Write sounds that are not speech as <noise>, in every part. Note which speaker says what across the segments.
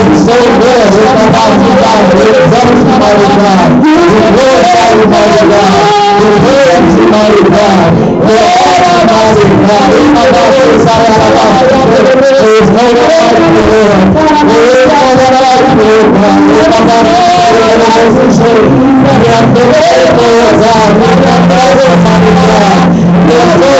Speaker 1: God, you've been so good. We love us and God. We exalt you, mighty God. We glorify you, mighty God. We praise you, mighty God. We honor mighty God. We love us and say, there is no one like you, Lord. There is no one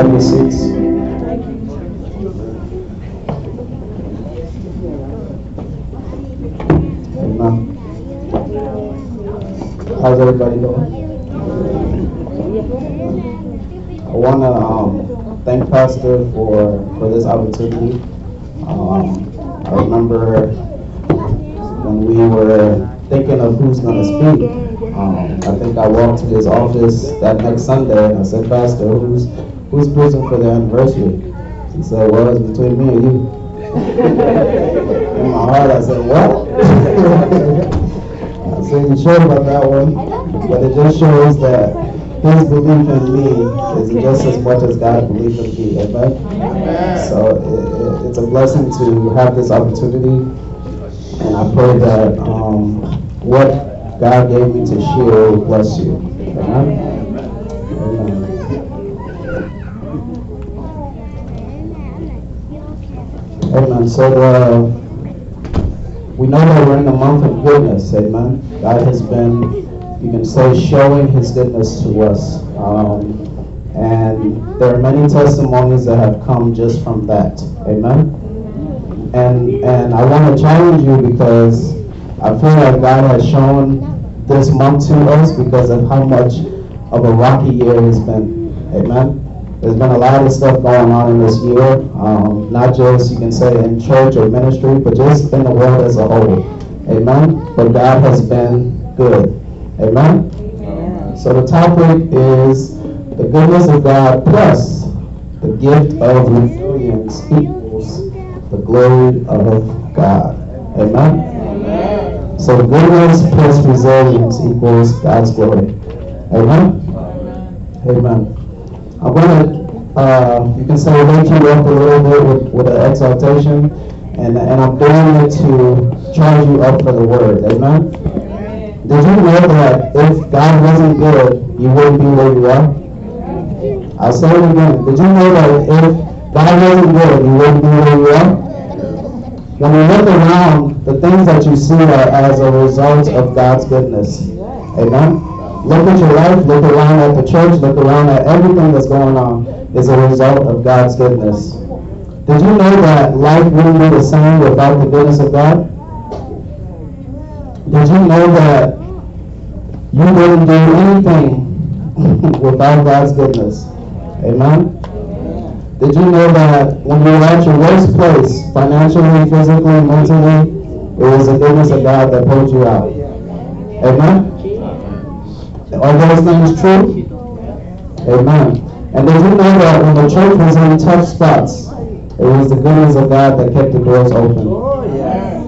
Speaker 1: have your seats. Amen. How's everybody doing? I want to um, thank Pastor for, for this opportunity. Um, I remember when we were thinking of who's going to speak. Um, I think I walked to his office that next Sunday and I said, Pastor, who's who's preaching for the anniversary? He said, Well, it's between me and you. In my heart, I said, What? I said, You sure about that one? But it just shows that his belief in me is just as much as God believes in me. Amen? So it, it, it's a blessing to have this opportunity. And I pray that um, what God gave me to share will bless you. Amen? Amen. Amen. So uh, we know that we're in the month of goodness. Amen. God has been, you can say, showing His goodness to us. Um, and there are many testimonies that have come just from that. Amen. And and I want to challenge you because I feel like God has shown this month to us because of how much of a rocky year it's been. Amen. There's been a lot of stuff going on in this year, um, not just you can say in church or ministry, but just in the world as a whole. Amen. But God has been good. Amen. So the topic is the goodness of God plus the gift of resilience equals the glory of God. Amen. So goodness plus resilience equals God's glory. Amen. Amen. I'm going to, uh, you can say, wake you up a little bit with, with an exaltation, and, and I'm doing it to charge you up for the word. Amen? Did you know that if God wasn't good, you wouldn't be where you are? I'll say it again. Did you know that if God wasn't good, you wouldn't be where you are? When you look around, the things that you see are as a result of God's goodness. Amen? Look at your life, look around at the church, look around at everything that's going on is a result of God's goodness. Did you know that life wouldn't be the same without the goodness of God? Did you know that you wouldn't do anything <laughs> without God's goodness? Amen? Did you know that when you were at your worst place, financially, physically, mentally, it was the goodness of God that pulled you out? Amen? Are those things true? Amen. And did you know that when the church was in tough spots, it was the goodness of God that kept the doors open?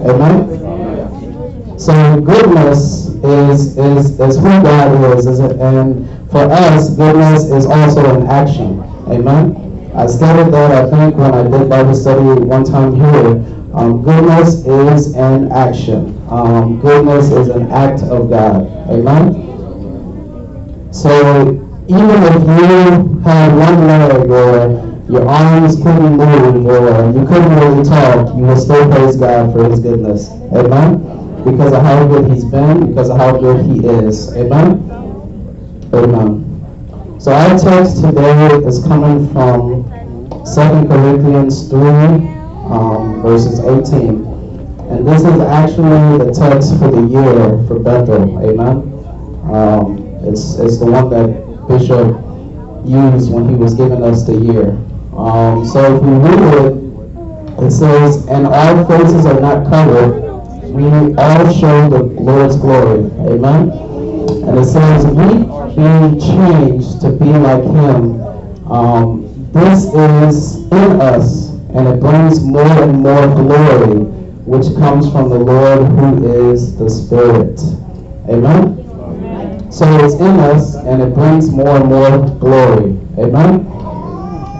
Speaker 1: Amen? So goodness is is is who God is, is it? and for us, goodness is also an action. Amen. I stated that I think when I did Bible study one time here. Um, goodness is an action. Um, goodness is an act of God. Amen. So even if you had one leg or your arms couldn't move or you couldn't really talk, you will still praise God for his goodness. Amen? Because of how good he's been, because of how good he is. Amen? Amen. So our text today is coming from 2 Corinthians 3, um, verses 18. And this is actually the text for the year for Bethel. Amen? Um, it's, it's the one that Bishop used when he was giving us the year. Um, so if we read it, it says, And our faces are not covered, we all show the Lord's glory. Amen? And it says, We being changed to be like Him. Um, this is in us, and it brings more and more glory, which comes from the Lord who is the Spirit. Amen? So it's in us and it brings more and more glory. Amen?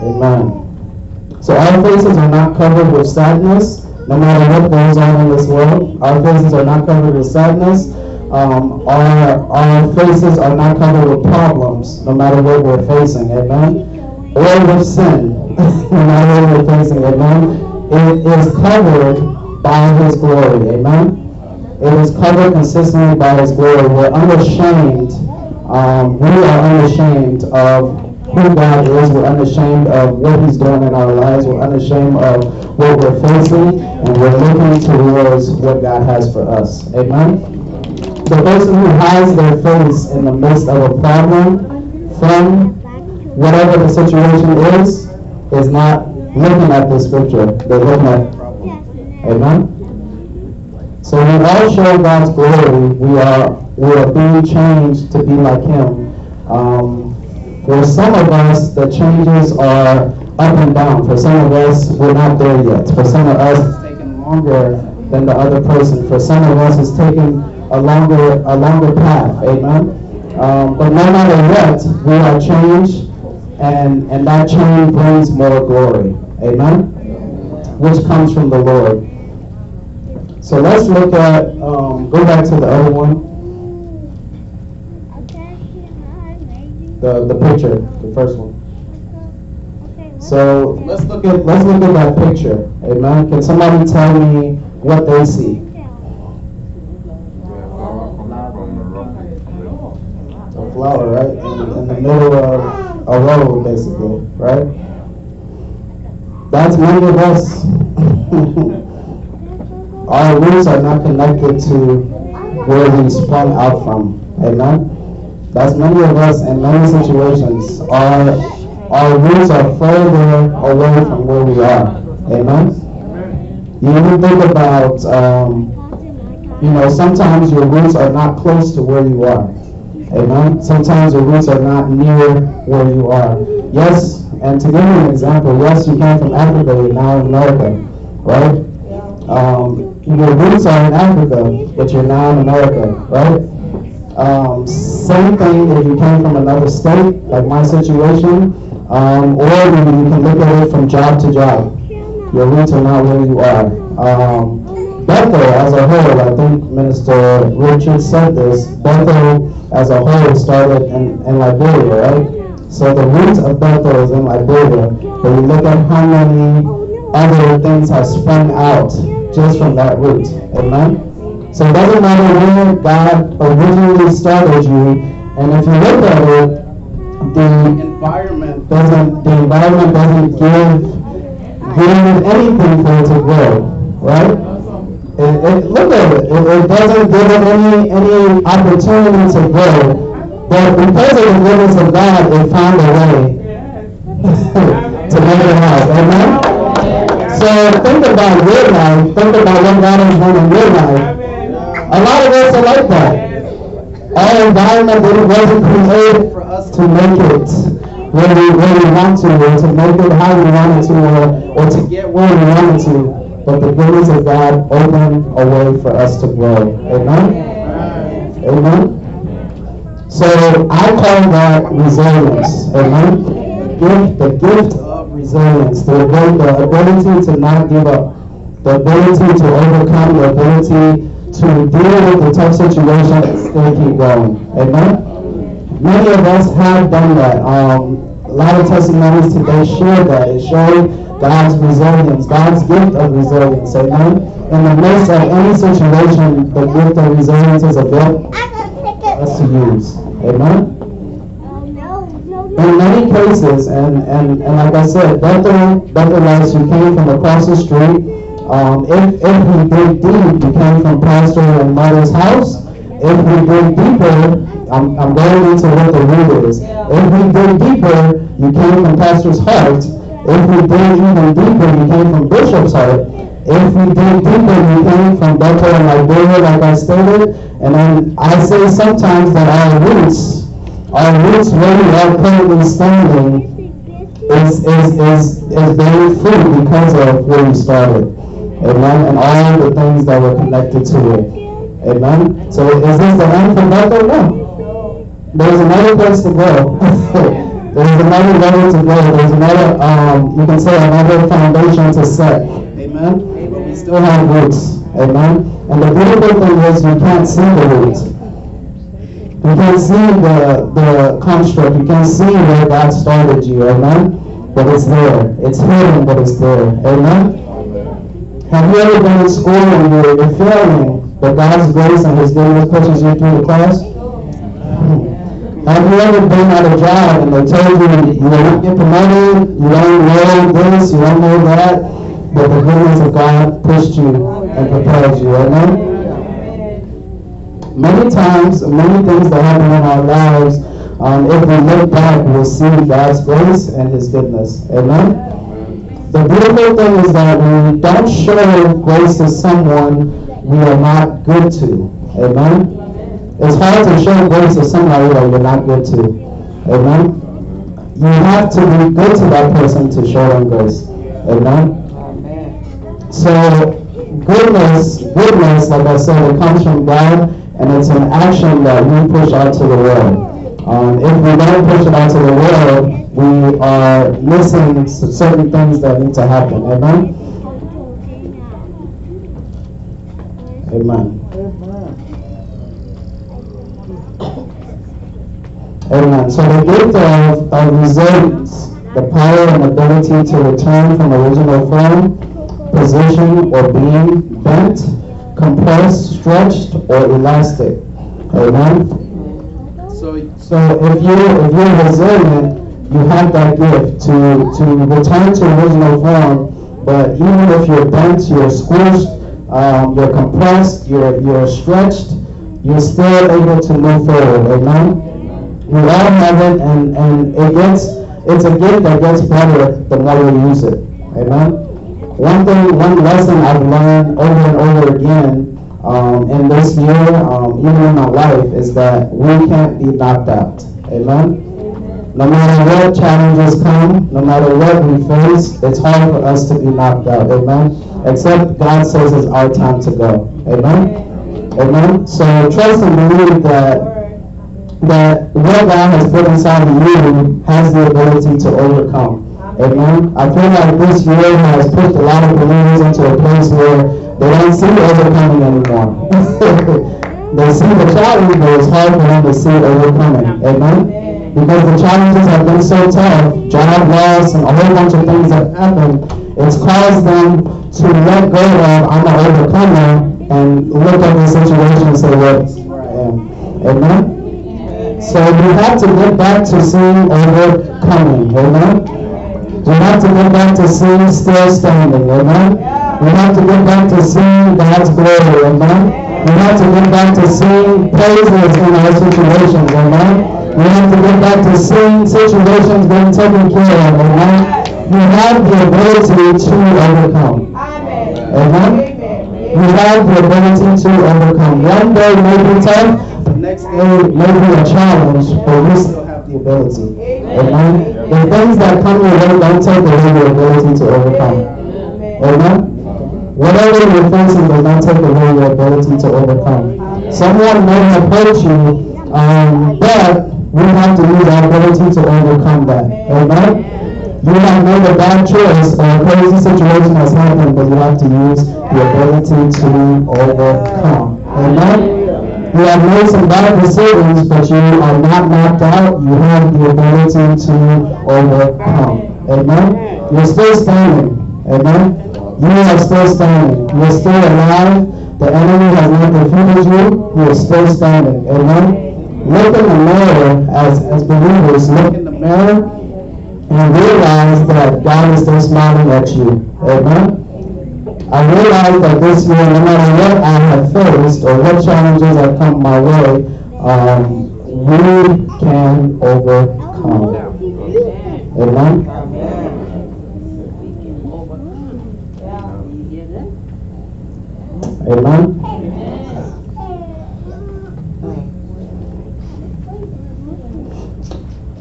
Speaker 1: Amen. So our faces are not covered with sadness, no matter what goes on in this world. Our faces are not covered with sadness. Um, our, our faces are not covered with problems, no matter what we're facing. Amen? Or with sin, <laughs> no matter what we're facing. Amen? It is covered by His glory. Amen? It is covered consistently by His glory. We're unashamed. Um, we are unashamed of who God is. We're unashamed of what He's doing in our lives. We're unashamed of what we're facing, and we're looking towards what God has for us. Amen. The person who hides their face in the midst of a problem from whatever the situation is is not looking at the scripture. They're looking at. Amen. So we all show God's glory. We are we are being changed to be like Him. Um, for some of us, the changes are up and down. For some of us, we're not there yet. For some of us, it's taking longer than the other person. For some of us, it's taking a longer a longer path. Amen. Um, but no matter what, we are changed, and and that change brings more glory. Amen. Which comes from the Lord. So let's look at, um, go back to the other one. The, the picture, the first one. So let's look at let's look at that picture. Amen. Can somebody tell me what they see? A flower, right? In, in the middle of a road, basically, right? That's many of us. Our roots are not connected to where we sprung out from. Amen. That's many of us in many situations. Our our roots are further away from where we are. Amen. You even think about, um, you know, sometimes your roots are not close to where you are. Amen. Sometimes your roots are not near where you are. Yes, and to give you an example, yes, you came from Africa, you're now in America, right? Um, your roots are in Africa, but you're now in America, right? Um, same thing if you came from another state, like my situation, um, or you can look at it from job to job. Your roots are not where you are. Um, Bethel as a whole, I think Minister Richard said this, Bethel as a whole started in, in Liberia, right? So the roots of Bethel is in Liberia, but you look at how many other things have sprung out just from that root. Amen? So it doesn't matter where God originally started you, and if you look at it, the environment doesn't the environment doesn't give give anything for it to grow, right? It, it, look at it. it. It doesn't give it any any opportunity to grow, but because of the goodness of God, it found a way <laughs> to make it out. Amen. So think about your life. Think about what God has done in your life. A lot of us are like that. Our environment it wasn't created for us to make it where we, where we want to, or to make it how we wanted to, or, or to get where we wanted to. But the goodness of God opened a way for us to grow. Amen? Amen? So I call that resilience. Amen? Gift, the gift resilience, the the ability to not give up, the ability to overcome, the ability to deal with the tough situations and keep going. Amen? Many of us have done that. Um, a lot of testimonies today share that. It showed God's resilience, God's gift of resilience. Amen? In the midst of any situation, the gift of resilience is available for us to use. Amen? In many cases, and, and, and like I said, Bethel, Bethel Rice, who came from across the street, um, if, if we dig deep, you came from pastor and mother's house. If we dig deeper, I'm, I'm going into what the root is. If we dig deeper, you came from pastor's heart. If we dig even deeper, you came from bishop's heart. If we dig deeper, you came from Bethel and Liberia, like I stated. And then I say sometimes that our roots, our roots where we are currently standing is, is, is, is bearing fruit because of where we started. Amen. And all the things that were connected to it. Amen. So is this the end for Bethel? No. There's another place to go. <laughs> There's another level to go. There's another, um, you can say another foundation to set. Amen. But we still have roots. Amen. And the beautiful thing is you can't see the roots. You can't see the, the construct. You can't see where God started you. Amen. But it's there. It's hidden, but it's there. Amen. Have you ever been in school and you're, you're failing, but God's grace and His goodness pushes you through the class? <laughs> Have you ever been at a job and they told you you not get promoted, you don't know this, you don't know that, but the goodness of God pushed you and prepared you, amen? Many times, many things that happen in our lives, um, if we look back, we'll see God's grace and His goodness, amen? The beautiful thing is that when we don't show grace to someone we are not good to. Amen? It's hard to show grace to somebody that you're not good to. Amen? You have to be good to that person to show them grace. Amen? So, goodness, goodness, like I said, it comes from God, and it's an action that we push out to the world. Um, if we don't push it out to the world, we are missing certain things that need to happen. Amen? Amen. Amen. So the gift of, of resilience, the power and ability to return from original form, position, or being bent, compressed, stretched, or elastic. Amen. So if you if you're resilient, you have that gift to to return to original form. But even if you're bent, you're squished, um, you're compressed, you're you're stretched, you're still able to move forward. Amen. We all have it, and and it gets it's a gift that gets better the more we use it. Amen. One thing, one lesson I've learned over and over again um, in this year, um, even in my life, is that we can't be knocked out. Amen? No matter what challenges come, no matter what we face, it's hard for us to be knocked out. Amen? Except God says it's our time to go. Amen? Amen? So trust and believe that that what God has put inside of you has the ability to overcome. Amen? I feel like this year has pushed a lot of believers into a place where they don't see overcoming anymore. <laughs> they see the challenge, but it's hard for them to see overcoming. Amen? Because the challenges have been so tough, job loss and a whole bunch of things have happened, it's caused them to let go of, I'm an overcomer, and look at the situation and say, am. Amen? So you have to get back to seeing overcoming. Amen? You have to get back to seeing still standing. Amen? We have to get back to seeing God's glory, amen? We have to get back to seeing praises in our situations, amen? We have to get back to seeing situations being taken care of, amen? We have the ability to overcome. Amen? We have the ability to overcome. One day may be tough, the next day may be a challenge, but we the ability. Amen? The things that come your way don't take away your ability to overcome. Amen? Whatever you're facing does not take away your ability to overcome. Someone may have hurt you, um, but we have to use our ability to overcome that. Amen? You have made a bad choice or a crazy situation has happened, but you have to use the ability to overcome. Amen? You have made some bad decisions, but you are not knocked out. You have the ability to overcome. Amen? You're still standing. Amen? You are still standing. You're still alive. The enemy has not defeated you. You are still standing. Amen? Look in the mirror as, as believers. Look in the mirror and realize that God is still smiling at you. Amen? I realize that this year, no matter what I have faced or what challenges have come my way, um, we can overcome. Amen? Amen?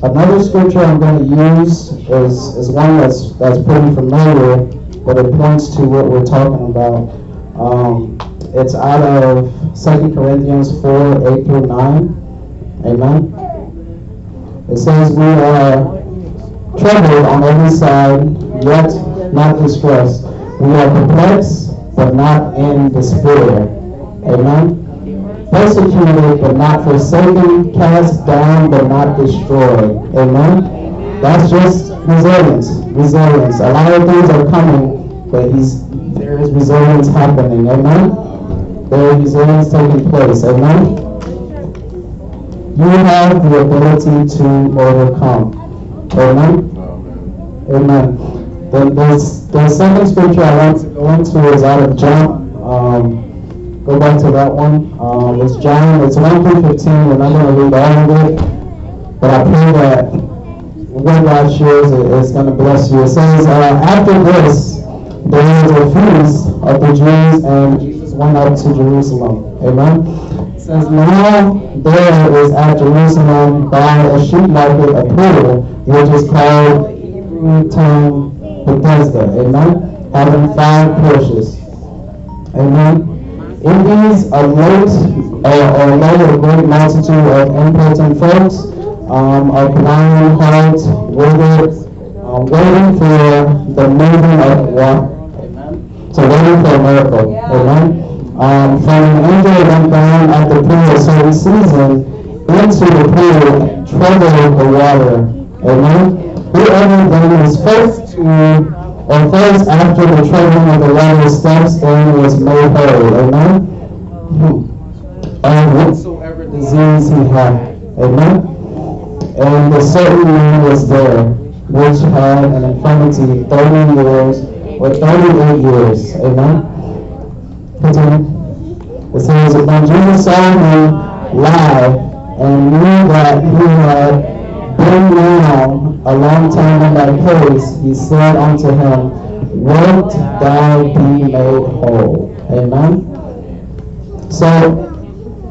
Speaker 1: Another scripture I'm going to use is, is one that's, that's pretty familiar but it points to what we're talking about. Um, it's out of 2 Corinthians 4, 8 through 9. Amen. It says, We are troubled on every side, yet not distressed. We are perplexed, but not in despair. Amen. Persecuted, but not forsaken. Cast down, but not destroyed. Amen. That's just resilience. Resilience. A lot of things are coming, but he's there is resilience happening. Amen. There is resilience taking place. Amen. You have the ability to overcome. Amen. Amen. The, the, the second scripture I want to go into is out of John. Um, go back to that one. Um, it's John. It's 1 through 15. We're not going to read all of it, but I pray that what God shares is going to bless you. It says, uh, after this, there was a feast of the Jews, and Jesus went up to Jerusalem. Amen. It says, now there is at Jerusalem by a sheep market a pool, which is called Hebrew tongue Bethesda. Amen. Having five porches. Amen. In these a late uh, a great multitude of impotent folks um, applying hard, waiting, um, waiting for the moving of what? Amen. So waiting for a miracle. Yeah. Amen. Um, from an angel went down at the pool certain season into the pool, troubled the water. Amen. Whoever then is first to, or first after the troubling of the water steps in was made whole. Amen. And whatsoever disease he had. Amen. And a certain man was there, which had an infirmity 30 years, or 38 years. Amen? Continue. It says, When Jesus saw him lie, and knew that he had been now a long time in that place, he said unto him, Wilt thou be made whole? Amen? So,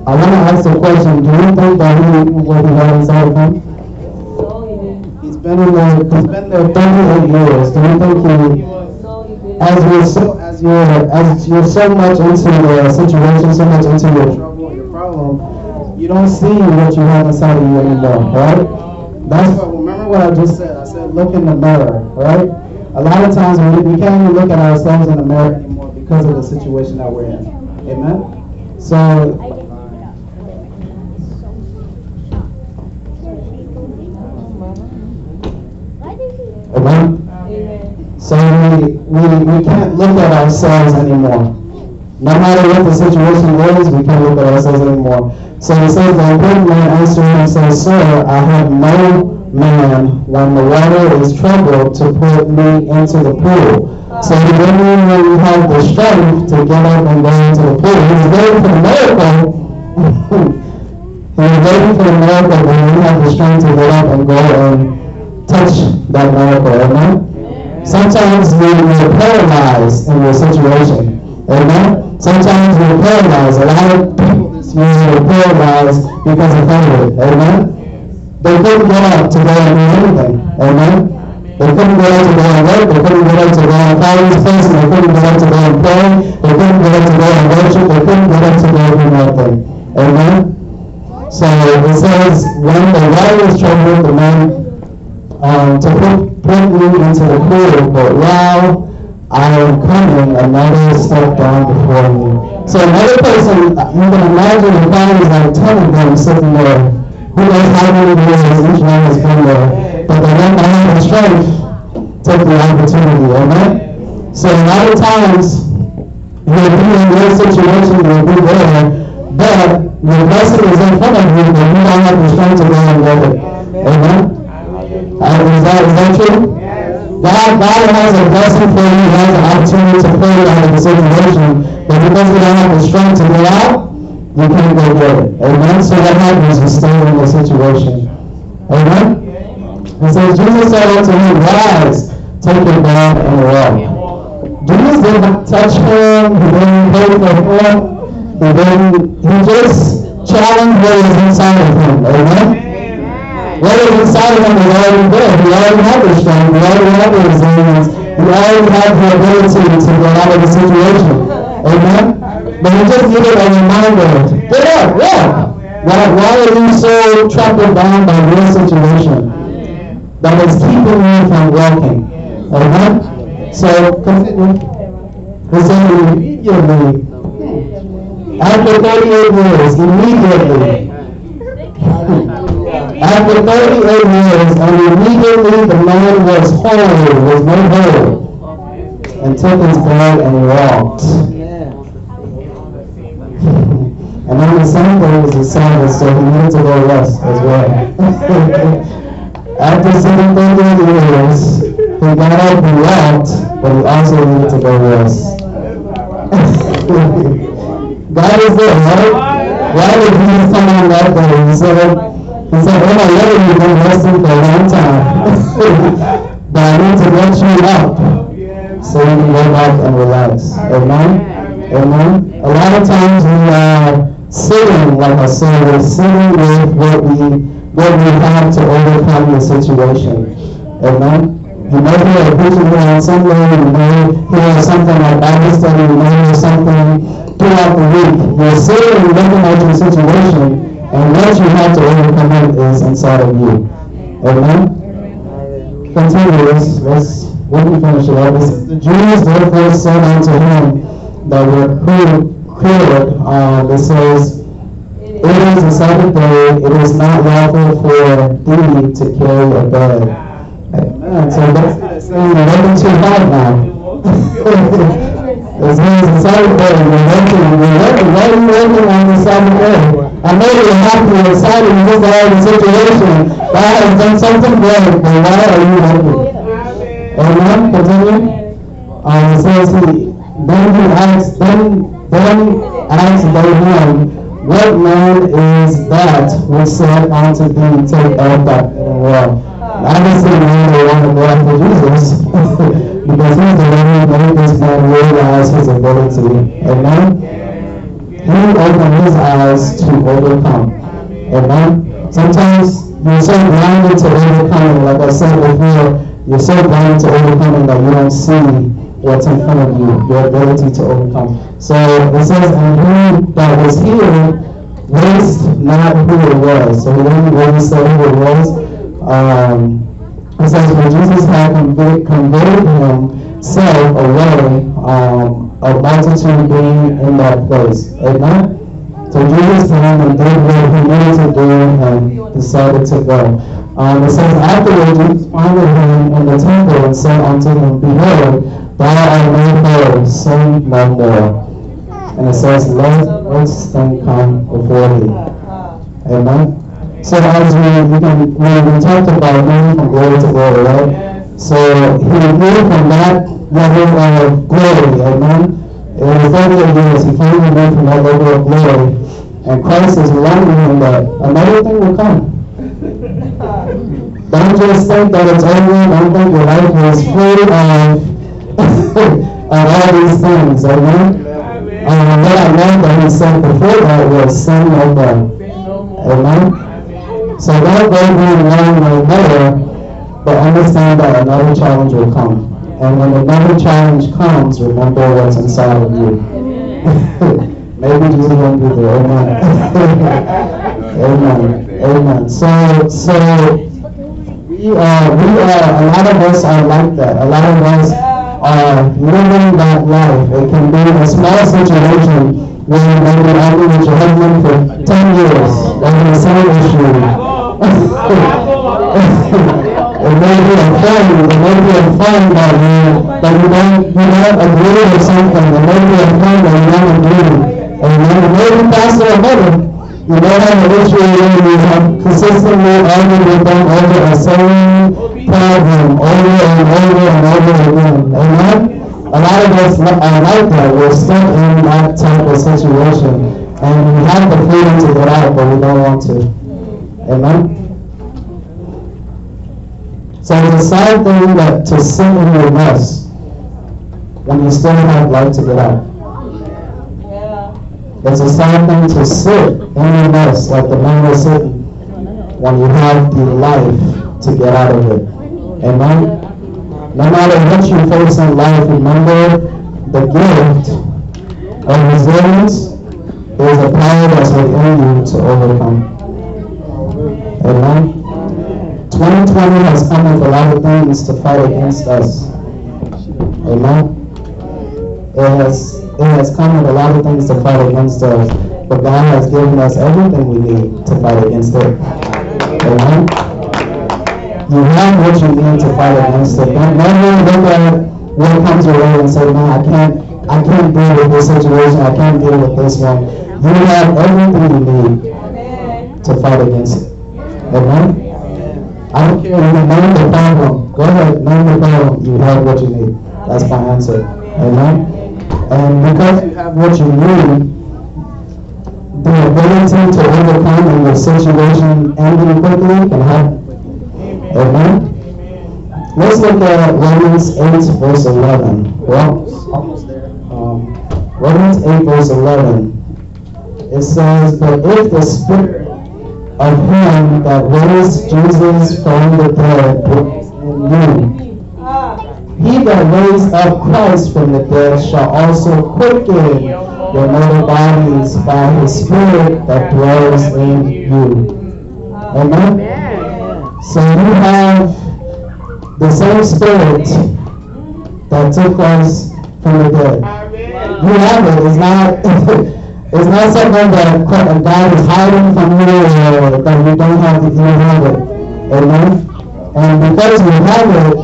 Speaker 1: I want to ask the question, do you think that he what he had inside of him? Been in there, he's been there 38 years. Do you think he, as you're so, as you're, as you're so much into the situation, so much into your trouble, your problem, you don't see what you have inside of you anymore, right? That's what, remember what I just said. I said, look in the mirror, right? A lot of times we, we can't even look at ourselves in the mirror anymore because of the situation that we're in. Amen? So Amen? Amen. So we, we, we can't look at ourselves anymore. No matter what the situation is, we can't look at ourselves anymore. So he says, the important man answered him and said, Sir, I have no man when the water is troubled to put me into the pool. So he didn't even have the strength to get up and go into the pool. He was waiting for the miracle. <laughs> he was waiting for the miracle, but he didn't have the strength to get up and go and touch that miracle. Amen? Sometimes we are paralyzed in your situation. Amen? Sometimes we're paralyzed. A lot of people this year are paralyzed because of COVID. Amen? They couldn't get up to go and do anything. Amen? They couldn't get up to go and work. They couldn't get up to go and follow face. They couldn't get up to go and pray. They couldn't get up to go and worship. They couldn't get up to go and do nothing. Amen? So it says, when the water was troubled, the man um, to put, put into the pool, but now I am coming another step down before you. So another person, you can imagine the families that are telling them sitting there. Who knows how many years each one has been there. But they don't have the strength take the opportunity, amen? So a lot of times, you'll be in your situation, you'll be there, but the blessing is in front of you, and you don't have the strength to go and get it. Amen? Uh, is, that? God, God has a blessing for you, He has an opportunity to pull you out of the situation, but because you don't have the strength to get out, you can't go get it. Amen? So what happens? You stay in the situation. Amen? It says, Jesus said unto him, Rise, take your bed and walk. Jesus didn't touch him, he didn't pay for him, he didn't, he just challenged what was inside of him. Amen? What is inside of him is already there. He already had the strength. He already had the resilience. He already had the ability to get out of the situation. Amen? But he just needed a reminder. Get up, walk. Why, why are you so trapped down by your situation that is keeping you from walking? Amen? So, continue. Said immediately, after 38 years, immediately, after 38 years, and immediately the man was whole, was made whole, and took his bed and walked. and on the same day was the Sabbath, so he needed to go rest as well. After sitting 38 years, he got up and walked, but he also needed to go rest. <laughs> God is there, right? Why did Jesus come on that day? He said, he said, oh, I love you, been resting for a long time. but I need to get you up so you can go back and relax. Amen? Amen? A lot of times we are sitting, like I said, we're sitting with what we, what we have to overcome the situation. Amen? You may hear a preacher here on Sunday, you may hear something like Bible study, you may hear something throughout the week. You're sitting and looking at your situation, and what you have to overcome it is inside of you. Amen? Continue. Let's, let's, let me finish it up. The Jews therefore said unto him that were cured, uh, it says, it is the Sabbath day, it is not lawful for thee to carry a bed. Amen. So that's saying that nothing too hard now. <laughs> It's the Sabbath day, we're working, we're working, you working on the Sabbath day? I know you're happy and excited because of the situation. God has done something great, but why are you happy? Amen. Continue. It says he then he asked then then asked they him, What man is that which said unto thee, Take up bed and walk? Obviously, now they want to go after Jesus <laughs> because he's the one who made this man realize his ability. Amen. He opened his eyes to overcome. Amen. Sometimes you're so blinded to overcoming, like I said before, you're so blinded to overcoming that you don't see what's in front of you, your ability to overcome. So it says, and he that was here waste not who it was. So he didn't really say who it was. Um, it says, when Jesus had conveyed himself away, um, a multitude being in that place. Amen? So Jesus came and did what he needed to do and decided to go. Um, it says, afterward Jesus found him in the temple and said unto him, Behold, thou art made whole, sin no more. And it says, let thing come before thee. Amen? So as we, we, can, we, we talked about moving from glory to glory, right? So he moved from that level of glory, amen? In the 38 years, he finally went from that level of glory, and Christ is reminding him that another thing will come. <laughs> don't just think that it's over, don't think your life is free of, <laughs> of all these things, amen? Um, what I love that he said before that was sin no more. Amen? So don't go being one no more, but understand that another challenge will come. And when another challenge comes, remember what's inside of you. <laughs> Maybe Jesus won't be there. Amen. <laughs> Amen. Amen. So, so we are, we are, a lot of us are like that. A lot of us are living that life. It can be a small situation where you may be arguing with your husband for 10 years over the same issue. <laughs> it may be a friend, it may be a friend that you, that you don't, you don't agree with something. It may be a friend that you don't agree. And it may be pastor or mother. You may have an issue where you have consistently argued with them over the same problem over and over and over again. Amen? A lot of us are like that. We're stuck in that type of situation. And we have the freedom to get out, but we don't want to. Amen? So it's a sad thing that to sit in your mess when you still have life to get out. It's a sad thing to sit in your mess like the man was sitting when you have the life to get out of it. Amen? No matter what you face in life, remember the gift of resilience is a power that's within you to overcome. Amen? 2020 has come with a lot of things to fight against us. Amen? It has, it has come with a lot of things to fight against us, but God has given us everything we need to fight against it. Amen? You have what you need to fight against it. Don't never look at what comes your way and say, man, I can't, I can't deal with this situation. I can't deal with this one. You have everything you need to fight against it. Amen? I don't care. You name the problem. Go ahead, name the problem. You have what you need. That's my answer. Amen? And because you have what you need, the ability to overcome in the situation ending quickly can happen. Amen? Let's look at Romans 8, verse 11. Well. Um, Romans 8, verse 11. It says, But if the Spirit of Him that raised Jesus from the dead you, he that raised up Christ from the dead shall also quicken your mortal bodies by his Spirit that dwells in you. Amen? So you have the same spirit that took us from the dead. You have it. It's not <laughs> it's not something that God is hiding from you or that you don't have it. You have it. Amen. And because you have it,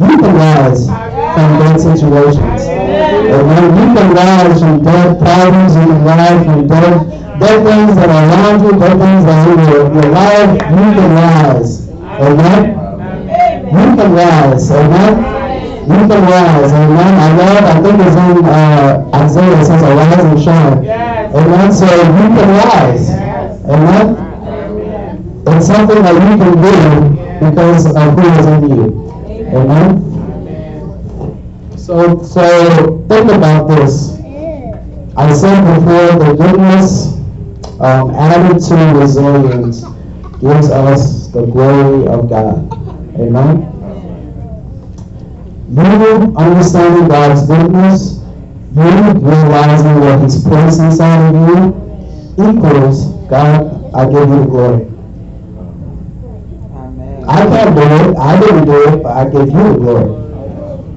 Speaker 1: you can rise from dead situations. Amen. You can rise from dead problems. You can rise from dead dead things that are around you, dead things that are in your, your life. You can rise. Amen? You can rise. Amen? You can rise. Amen? I love, I think it's in uh, Isaiah, it says, arise and shine. Amen? So you can rise. Amen? It's something that you can do because of who is in you. Amen? So, so think about this. I said before, the goodness um, added to resilience gives us the glory of God. Amen? You understanding God's goodness, you realizing what He's placed inside of you, equals God, I give you the glory. Amen. I can't do it. I didn't do it, but I give you the glory.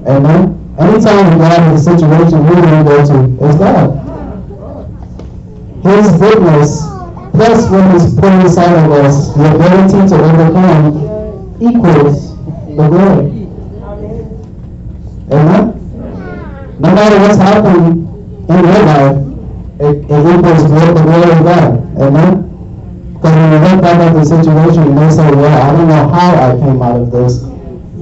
Speaker 1: Amen? Anytime you God is a situation, you go to? It's God. His goodness plus what He's put inside of us, the ability to overcome equals the glory. Amen? No matter what's happening in your life, it, it equals the glory of God. Amen? Because when you look back at the situation, you may say, well, I don't know how I came out of this,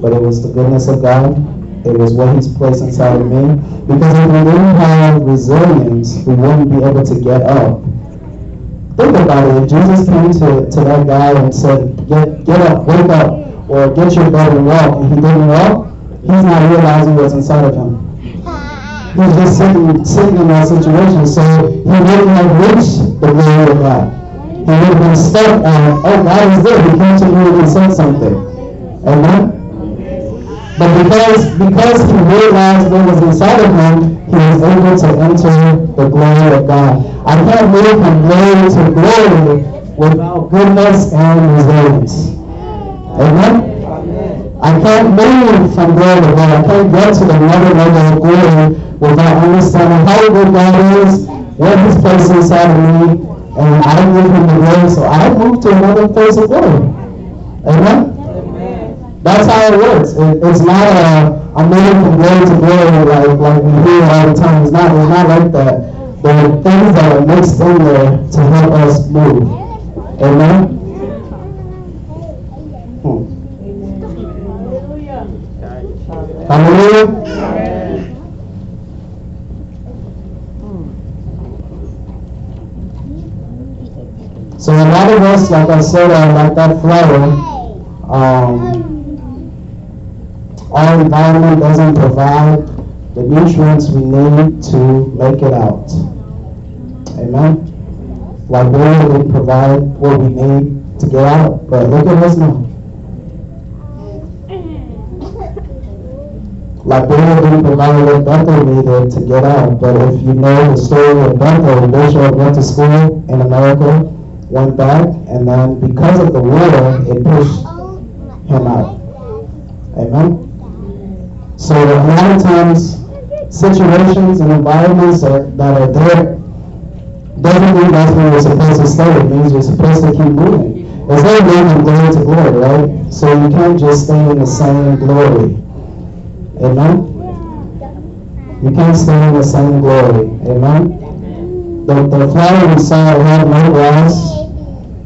Speaker 1: but it was the goodness of God. It was what He's placed inside of me. Because if we didn't have resilience, we wouldn't be able to get up Think about it. If Jesus came to, to that guy and said, get, get up, wake up, or get your bed and walk, and he didn't walk, he's not realizing what's inside of him. He's just sitting, sitting in that situation, so he wouldn't have reached the glory of God. He would have been stuck on, oh, God is there. He came to me and said something. Amen? But because, because he realized what was inside of him, he was able to enter the glory of God. I can't move from glory to glory without goodness and resilience. Amen? I can't move from glory to glory. I can't get to another level of glory without understanding how good God is, what He's placed inside of me, and I give Him the glory, so I move to another place of glory. Amen? That's how it works. It, it's not a I'm moving from glory to glory like like we hear all the time. It's not it's not like that. There are things that are mixed in there to help us move. Amen. Hmm. Hallelujah. So a lot of us, like I said, are like that flower. Um, our environment doesn't provide the nutrients we need to make it out. Amen. Liberia didn't provide what we need to get out, but look at us now. Liberia didn't provide what Bethel needed to get out, but if you know the story of Bethel, Bishop went to school in America, went back, and then because of the war, it pushed him out. Amen? So a lot of times, situations and environments are, that are there doesn't mean that's where you're supposed to stay. It means you're supposed to keep moving. It's not like moving glory to glory, right? So you can't just stay in the same glory. Amen? You can't stay in the same glory. Amen? The, the flower we saw had no grass.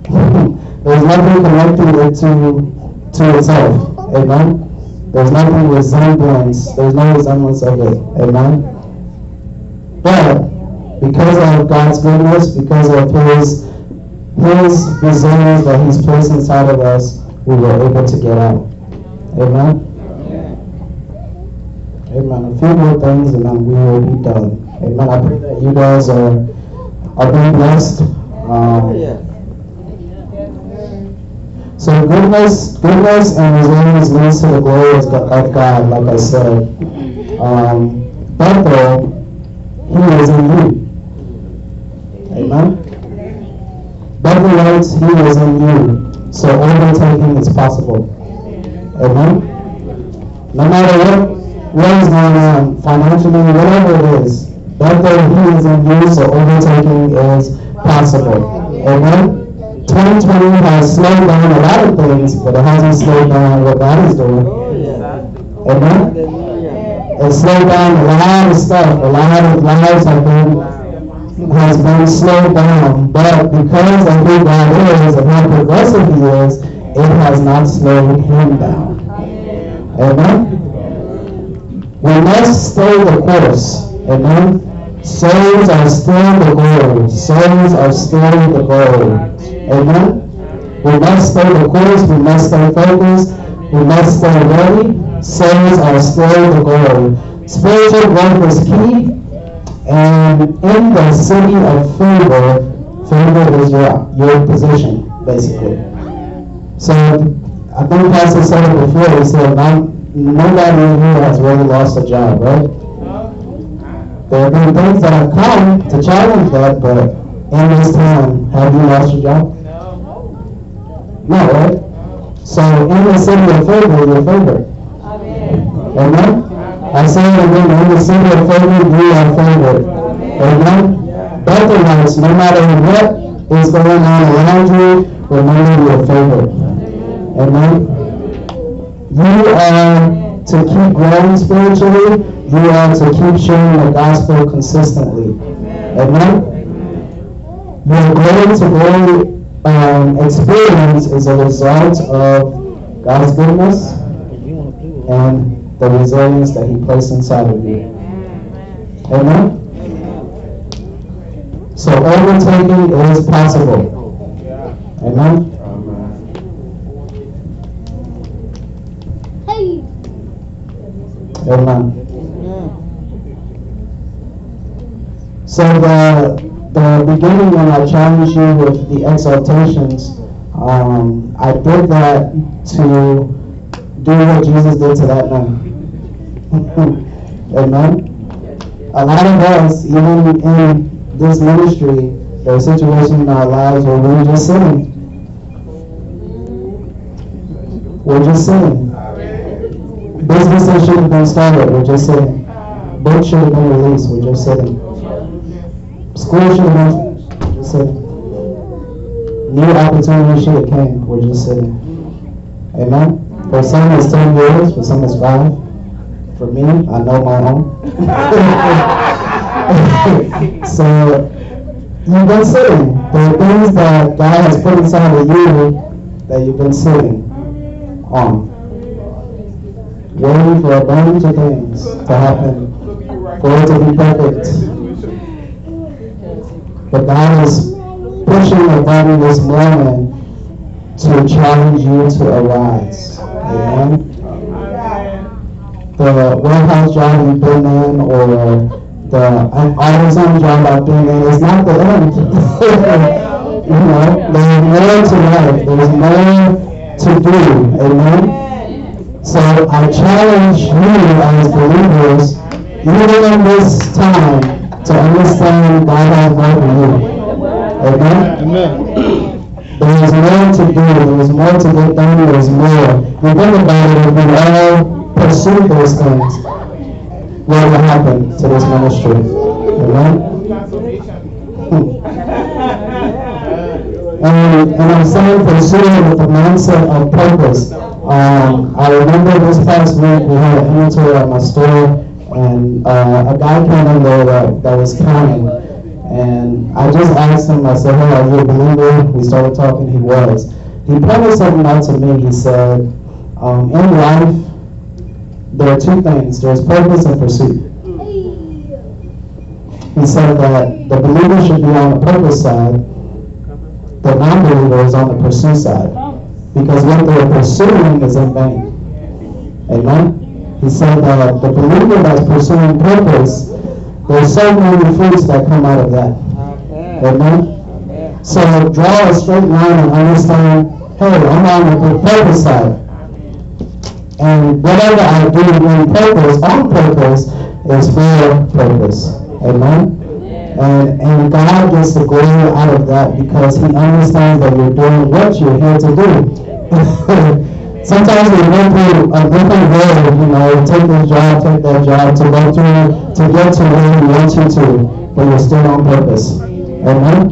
Speaker 1: There's nothing connecting it to, to itself. Amen? There's nothing resemblance. There's no resemblance of it. Amen? But because of God's goodness, because of His His resilience that He's placed inside of us, we were able to get out. Amen? Amen. A few more things and then we will be done. Amen. I pray that you guys are are being blessed. Um, so goodness, goodness and his resilience leads to the glory of God, like I said. Um, Bethel, He is in you. Amen? Bethelites, He is in you. So overtaking is possible. Amen? No matter what, what is going on financially, whatever it is, Bethel, He is in you, so overtaking is possible. Amen? 2020 has slowed down a lot of things, but it hasn't slowed down what God is doing. Oh, Amen? It slowed down a lot of stuff. A lot of lives have been, has been slowed down. But because of who God is and how progressive He is, it has not slowed Him down. Amen? We must stay the course. Amen? Souls are still the goal. Souls are still the goal. Amen? We must stay the course. We must stay focused. We must stay ready. Souls are still the goal. Spiritual growth is key. And in the city of favor, favor is your, your position, basically. So I think Pastor said it before. He said, nobody here has really lost a job, right? There have been things that have come to challenge that, but in this time, have you lost your job? No, right? So in the city of favor, you're favored. Amen. Amen? I say it again, in the city of favor, you are favored. Amen? Of us, no matter what is going on around you, remember you are favored. Amen? You are to keep growing spiritually. You are to keep sharing the gospel consistently. Amen? Your glory to glory um, experience is a result of God's goodness and the resilience that He placed inside of you. Amen? So overtaking is possible. Amen? Amen. So the the beginning when I challenged you with the exaltations, um, I did that to do what Jesus did to that man. <laughs> Amen. A lot of us, even in this ministry, there are situations in our lives where we're just sinning. We're just sinning. Businesses should have been started, we're just sitting. Books should have been released, we're just sitting. School should have just sitting. New opportunity should have came, we're just sitting. Amen? For some it's ten years, for some it's five. For me, I know my own. <laughs> so, you've been sitting. There are things that God has put inside of you that you've been sitting on waiting for a bunch of things to happen for it to be perfect. But God is pushing a button this morning to challenge you to arise. Amen. The warehouse job you've been in or the artisan job I've been in is not the end. <laughs> you know, there's more to life. There's more to do. Amen. So I challenge you as believers, even in this time, to understand God has more for you. Amen? Amen. There is more to do. There is more to get done. There is more. You think about it, if we all pursue those things, what will happen to this ministry? Amen? <laughs> and, and I'm saying pursue it with the mindset of purpose. Um, I remember this past week we had an inventory at my store, and uh, a guy came in there that, that was counting. And I just asked him, I said, hey, are you a believer? We started talking, he was. He pointed something out to me. He said, um, in life, there are two things there's purpose and pursuit. He said that the believer should be on the purpose side, the non believer is on the pursuit side because what they're pursuing is in vain. Amen? He said that the believer that's pursuing purpose, there's so many fruits that come out of that. Amen? So draw a straight line and understand, hey, I'm on the purpose side. And whatever I do in purpose, on purpose, is for purpose. Amen? And, and God gets the glory out of that because He understands that you're doing what you're here to do. Sometimes we go through a different road, you know, take this job, take that job, to go through, to get to where we want you to, but you're still on purpose. Amen?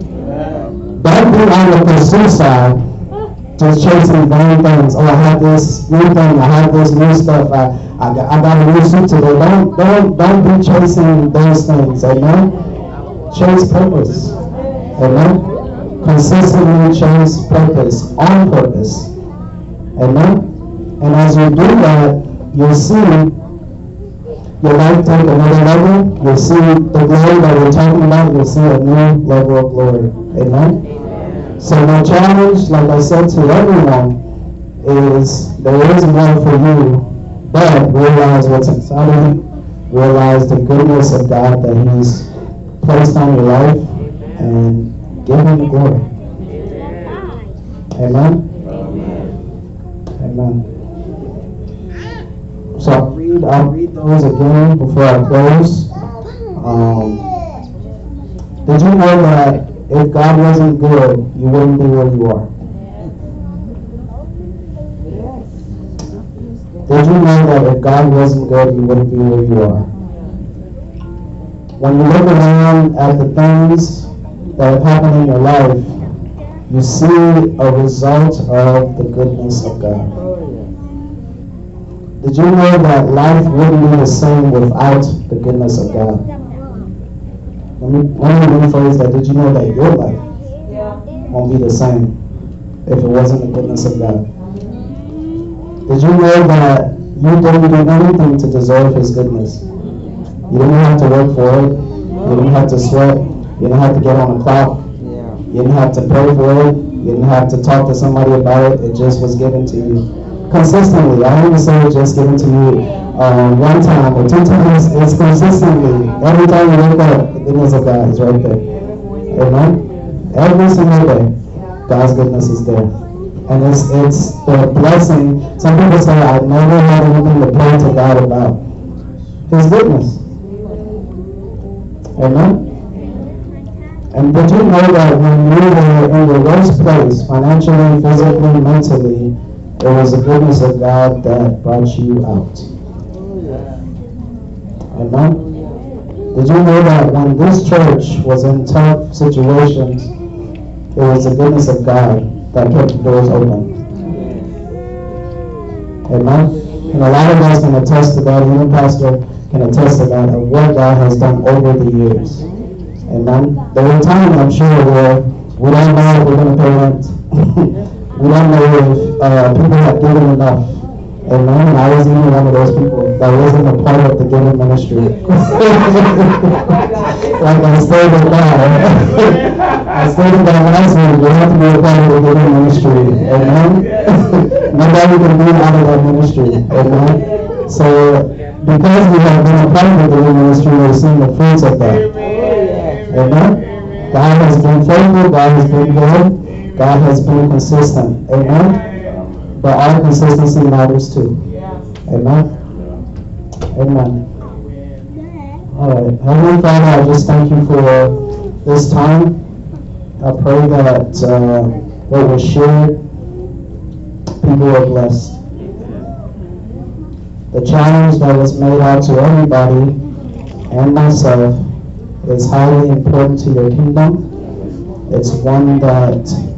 Speaker 1: Don't be on the pursuit side, just chasing vain things. Oh, I have this new thing, I have this new stuff, I, I, got, I got a new suit today. Don't, don't, don't be chasing those things. Amen? Chase purpose. Amen? Consistently chase purpose, on purpose. Amen? And as you do that, you'll see your life take another level. You'll see the glory that we're talking about. You'll see a new level of glory. Amen? Amen. So my challenge, like I said to everyone, is there is more for you, but realize what's inside of you. Realize the goodness of God that He's placed on your life and give Him the glory. Amen? Amen. So I'll read, I'll read those again before I close. Um, did you know that if God wasn't good, you wouldn't be where you are? Did you know that if God wasn't good, you wouldn't be where you are? When you look around at the things that have happened in your life, you see a result of the goodness of God. Did you know that life wouldn't be the same without the goodness of God? Let me, let me rephrase that. Did you know that your life won't be the same if it wasn't the goodness of God? Did you know that you didn't do anything to deserve His goodness? You didn't have to work for it. You didn't have to sweat. You didn't have to get on a clock. You didn't have to pray for it. You didn't have to talk to somebody about it. It just was given to you consistently. I even say it just given to you uh, one time or two times. It's consistently. Every time you wake up, the goodness of God is right there. Amen? Every single day, God's goodness is there. And it's, it's the blessing. Some people say, I've never had anything to pray to God about. His goodness. Amen? And did you know that when you were in the worst place, financially, physically, mentally, it was the goodness of God that brought you out? Amen. Did you know that when this church was in tough situations, it was the goodness of God that kept the doors open? Amen. And a lot of us can attest to that, even Pastor can attest to that, of what God has done over the years. Amen. There were times, I'm sure, where we don't know if we're going to pay rent. <laughs> we don't know if uh, people have given enough. And I was even one of those people that wasn't a part of the giving ministry. <laughs> like I stayed with God. <laughs> I stayed with God last week. You have to be a part of the giving ministry. Amen. <laughs> Nobody can be out of that ministry. Amen. So because we have been a part of the giving ministry, we're seeing the fruits of that. Amen. God has been faithful. God has been good. God has been consistent. Amen. But our consistency matters too. Amen. Amen. All right. Heavenly Father, I just thank you for this time. I pray that uh, what was shared, people are blessed. The challenge that was made out to everybody and myself is highly important to your kingdom. It's one that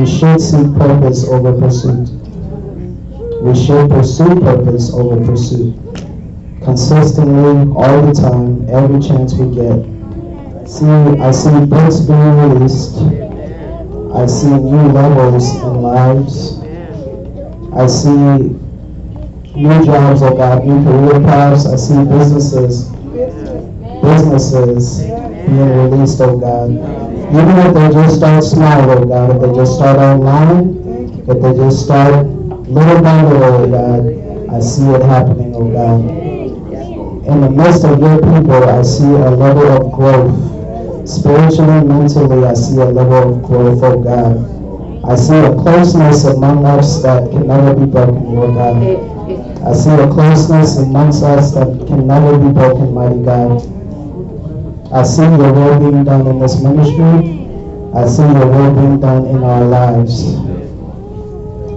Speaker 1: we should seek purpose over pursuit. We should pursue purpose over pursuit. Consistently, all the time, every chance we get. See, I see books being released. I see new levels in lives. I see new jobs, oh God, new career paths. I see businesses, businesses being released, oh God. Even if they just start oh God, if they just start online, if they just start Little by little, oh God, I see it happening, oh God. In the midst of your people, I see a level of growth. Spiritually, mentally, I see a level of growth, oh God. I see a closeness among us that can never be broken, Lord God. I see a closeness amongst us that can never be broken, mighty God. I see your will being done in this ministry. I see your will being done in our lives.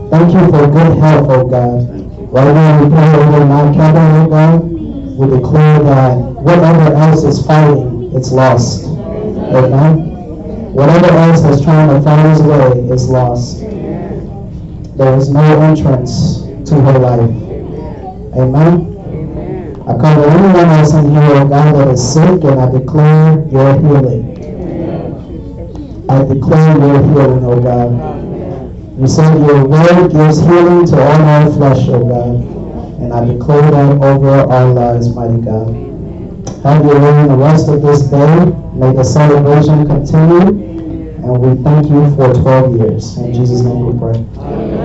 Speaker 1: Thank you for good health, oh God. Right now we pray over Mount Kevin, oh God. We declare that whatever else is fighting, it's lost. Amen. Whatever else is trying to find his way is lost. There is no entrance to her life. Amen. I cover anyone else in here, God, that is sick, and I declare your healing. I declare your healing, oh God. You said your word gives healing to all our flesh, O God. And I declare that over our lives, mighty God. Have your way in the rest of this day. May the celebration continue. And we thank you for 12 years. In Jesus' name we pray.